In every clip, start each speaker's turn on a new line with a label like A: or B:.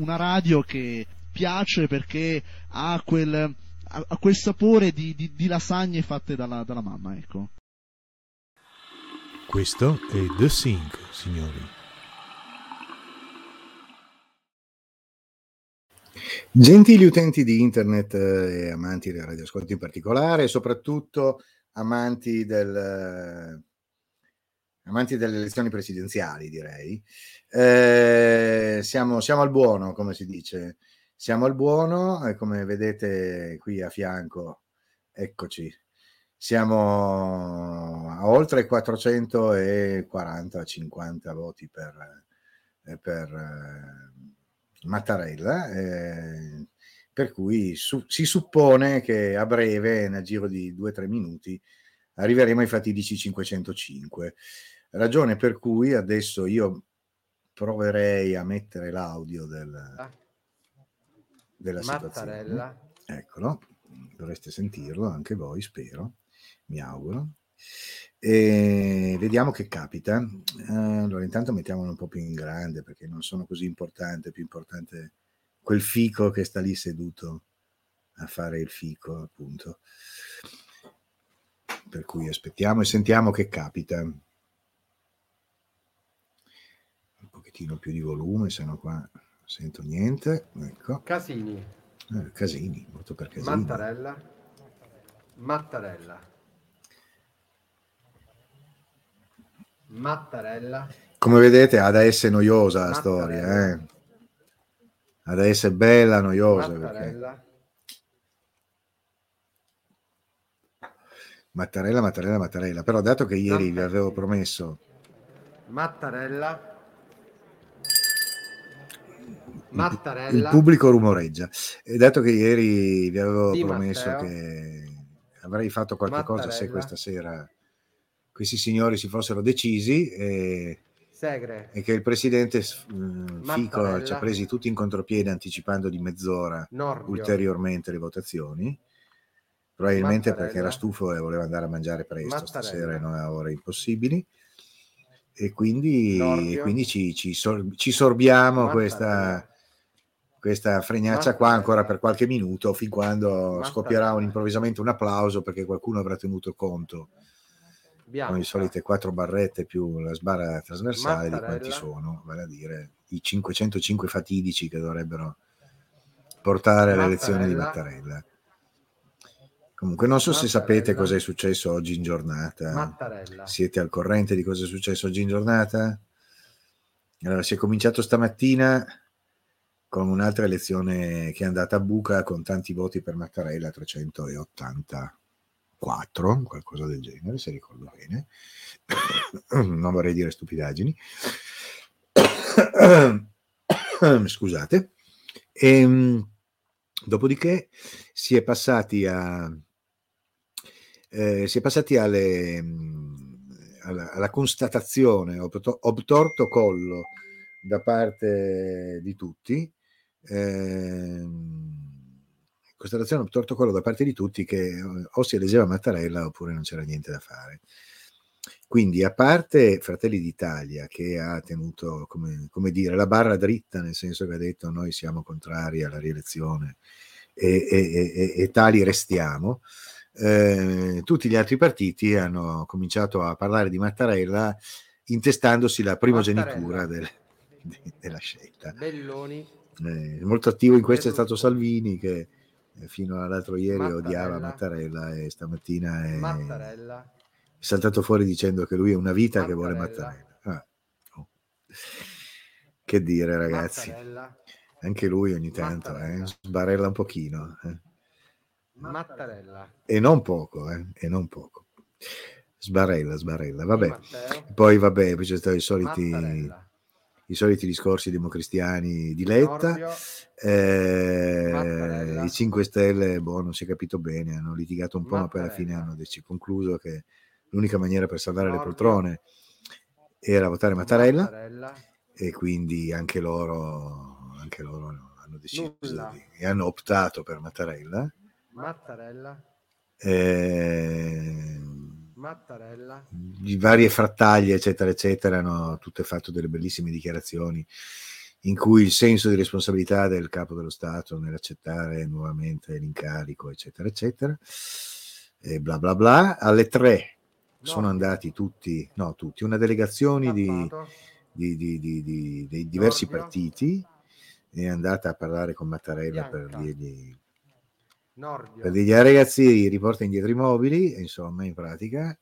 A: una radio che piace perché ha quel, ha quel sapore di, di, di, lasagne fatte dalla, dalla mamma, ecco.
B: Questo è The Sync, signori.
C: Gentili utenti di internet eh, e amanti del radioascolto in particolare, e soprattutto amanti, del, eh, amanti delle elezioni presidenziali, direi. Eh, siamo, siamo, al buono, come si dice. Siamo al buono e come vedete qui a fianco, eccoci, siamo a oltre 440-50 voti per, eh, per Mattarella, eh, per cui su, si suppone che a breve, nel giro di due o tre minuti, arriveremo ai fatidici 505. Ragione per cui adesso io proverei a mettere l'audio del, ah. della Mattarella. situazione. Eccolo, dovreste sentirlo anche voi, spero, mi auguro. E vediamo che capita. Allora, intanto mettiamolo un po' più in grande perché non sono così importante, più importante quel fico che sta lì seduto a fare il fico, appunto. Per cui aspettiamo e sentiamo che capita. Un pochettino più di volume, se no qua non sento niente. Ecco.
D: Casini.
C: Eh, Casini, molto per Casini.
D: Mattarella. Mattarella. Mattarella.
C: Come vedete, ha da essere noiosa la storia, eh? ha da essere bella, noiosa. Mattarella. Perché... Mattarella, Mattarella, Mattarella. Però dato che ieri vi avevo promesso...
D: Mattarella.
C: Mattarella. Il pubblico rumoreggia. E dato che ieri vi avevo Di promesso Matteo. che avrei fatto qualche Mattarella. cosa se questa sera questi signori si fossero decisi e, e che il presidente mh, Fico ci ha presi tutti in contropiede anticipando di mezz'ora Nordio. ulteriormente le votazioni probabilmente Mattarella. perché era stufo e voleva andare a mangiare presto Mattarella. stasera e non a ore impossibili e quindi, e quindi ci, ci, sor, ci, sorbiamo questa, questa fregnaccia qua ancora per qualche minuto fin quando scoppierà un, improvvisamente un applauso perché qualcuno avrà tenuto conto con le solite quattro barrette più la sbarra trasversale Mattarella. di quanti sono, vale a dire i 505 fatidici che dovrebbero portare alle elezioni di Mattarella. Comunque non so se sapete cosa è successo oggi in giornata. Mattarella. Siete al corrente di cosa è successo oggi in giornata? Allora, si è cominciato stamattina con un'altra elezione che è andata a buca con tanti voti per Mattarella, 380 4, qualcosa del genere, se ricordo bene. non vorrei dire stupidaggini. Scusate. E, ehm, dopodiché si è passati a... Eh, si è passati alle, alla, alla, constatazione obtorto collo da parte di tutti eh, constatazione obtorto quello da parte di tutti che eh, o si eleggeva Mattarella oppure non c'era niente da fare. Quindi, a parte Fratelli d'Italia, che ha tenuto, come, come, dire, la barra dritta, nel senso che ha detto noi siamo contrari alla rielezione e, e, e, e tali restiamo, eh, tutti gli altri partiti hanno cominciato a parlare di Mattarella intestandosi la primogenitura del, de, della scelta.
D: Belloni.
C: Eh, molto attivo in questo è stato Salvini che fino all'altro ieri Mattarella. odiava Mattarella e stamattina è, Mattarella. saltato fuori dicendo che lui è una vita Mattarella. che vuole Mattarella. Ah. Oh. Che dire ragazzi, anche lui ogni tanto eh, sbarella un pochino. Eh.
D: Mattarella.
C: E non poco, eh, e non poco. Sbarella, sbarella, vabbè. Poi vabbè, poi c'è stato i soliti... Mattarella i soliti discorsi democristiani di Letta. Eh, I 5 Stelle, boh, non si è capito bene, hanno litigato un po', ma poi alla fine hanno concluso che l'unica maniera per salvare le poltrone era votare Mattarella, Mattarella. e quindi anche loro, anche loro hanno deciso di, e hanno optato per Mattarella.
D: Mattarella.
C: Eh, Mattarella. Di varie frattaglie, eccetera, eccetera, hanno tutte fatto delle bellissime dichiarazioni in cui il senso di responsabilità del capo dello Stato nell'accettare nuovamente l'incarico, eccetera, eccetera, e bla bla bla. Alle tre no. sono andati tutti, no, tutti, una delegazione di, di, di, dei diversi Giorgio. partiti è andata a parlare con Mattarella Bianca. per dirgli Nordio. per dirgli ai ragazzi riporta indietro i mobili, insomma, in pratica.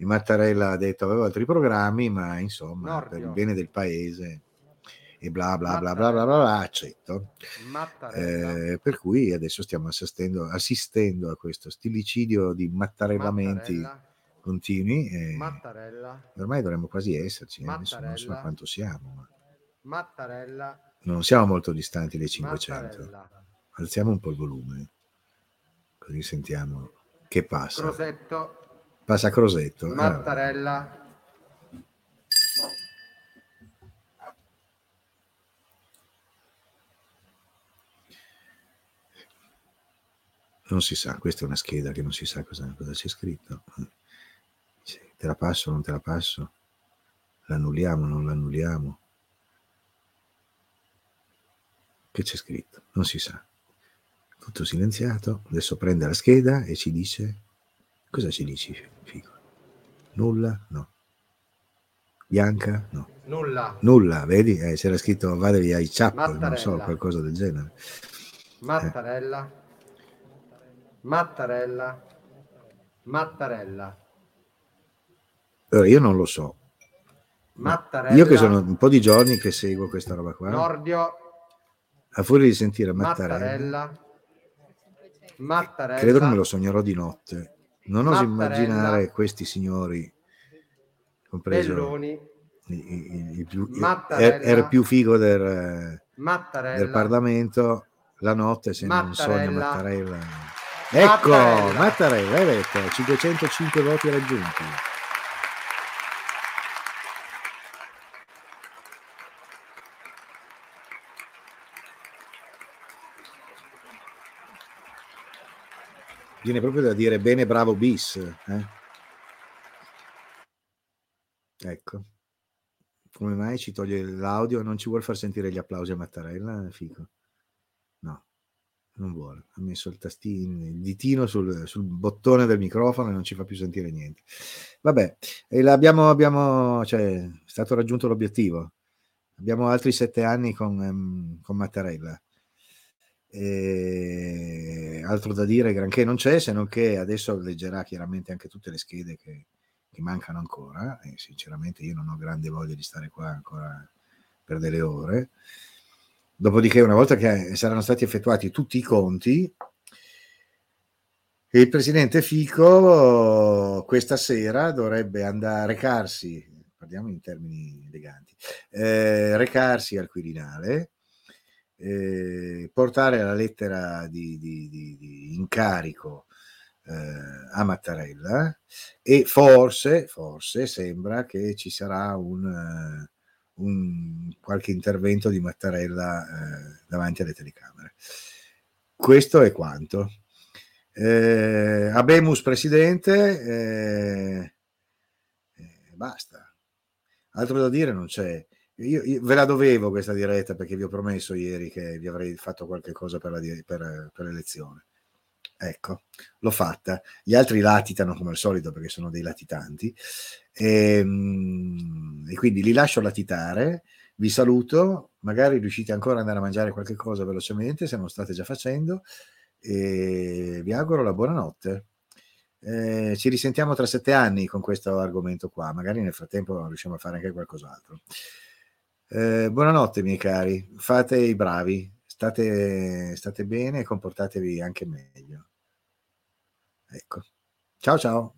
C: E Mattarella ha detto aveva altri programmi, ma insomma, Nordio. per il bene del paese e bla bla bla bla bla bla, bla accetto. Eh, per cui adesso stiamo assistendo, assistendo, a questo stilicidio di mattarellamenti Mattarella. continui. E Mattarella. Ormai dovremmo quasi esserci, eh? adesso non so quanto siamo. Ma...
D: Mattarella.
C: Non siamo molto distanti dai 500. Mattarella. Alziamo un po' il volume, così sentiamo che passa.
D: Crosetto.
C: Passa Crosetto.
D: Mattarella. Allora.
C: non si sa, questa è una scheda che non si sa cosa, cosa c'è scritto. Te la passo o non te la passo? L'annulliamo o non l'annulliamo? Che c'è scritto? Non si sa. Tutto silenziato. Adesso prende la scheda e ci dice... Cosa ci dici, Fico? Nulla? No. Bianca? No.
D: Nulla.
C: Nulla, vedi? Eh, c'era scritto vadevi ai Chapel, non so, qualcosa del genere.
D: Mattarella. Eh. Mattarella, Mattarella.
C: Allora, io non lo so. Mattarella. Io che sono un po' di giorni che seguo questa roba qua.
D: Nordio.
C: A furia di sentire Mattarella.
D: Mattarella. Mattarella.
C: Credo che me lo sognerò di notte. Non oso immaginare questi signori, compreso Belloni. Il, il, il, più, er, era più figo del, del Parlamento la notte se non sogna Mattarella. Ecco, Mattarella. Mattarella, hai detto, 505 voti raggiunti. Viene proprio da dire bene, bravo bis. Eh? Ecco. Come mai ci toglie l'audio? Non ci vuole far sentire gli applausi a Mattarella, Fico? No non vuole, ha messo il tastino, il ditino sul, sul, bottone del microfono e non ci fa più sentire niente. Vabbè, e l'abbiamo, abbiamo, cioè, è stato raggiunto l'obiettivo. Abbiamo altri sette anni con, um, con Mattarella. E altro da dire, granché non c'è, se non che adesso leggerà chiaramente anche tutte le schede che, che mancano ancora. E sinceramente io non ho grande voglia di stare qua ancora per delle ore. Dopodiché, una volta che saranno stati effettuati tutti i conti, il presidente Fico questa sera dovrebbe andare a recarsi, parliamo in termini eleganti, eh, recarsi al Quirinale, eh, portare la lettera di, di, di, di incarico eh, a Mattarella e forse, forse sembra che ci sarà un un, qualche intervento di Mattarella eh, davanti alle telecamere. Questo è quanto. Eh, Abemus presidente, eh, eh, basta. Altro da dire non c'è. Io, io, ve la dovevo questa diretta perché vi ho promesso ieri che vi avrei fatto qualche cosa per, la, per, per l'elezione. Ecco, l'ho fatta. Gli altri latitano come al solito perché sono dei latitanti. E, ehm, e quindi li lascio latitare. Vi saluto. Magari riuscite ancora ad andare a mangiare qualche cosa velocemente se non lo state già facendo. E vi auguro la buonanotte. Eh, ci risentiamo tra sette anni con questo argomento qua. Magari nel frattempo riusciamo a fare anche qualcos'altro. Eh, buonanotte, miei cari, fate i bravi, state, state bene e comportatevi anche meglio. Ecco. Ciao ciao.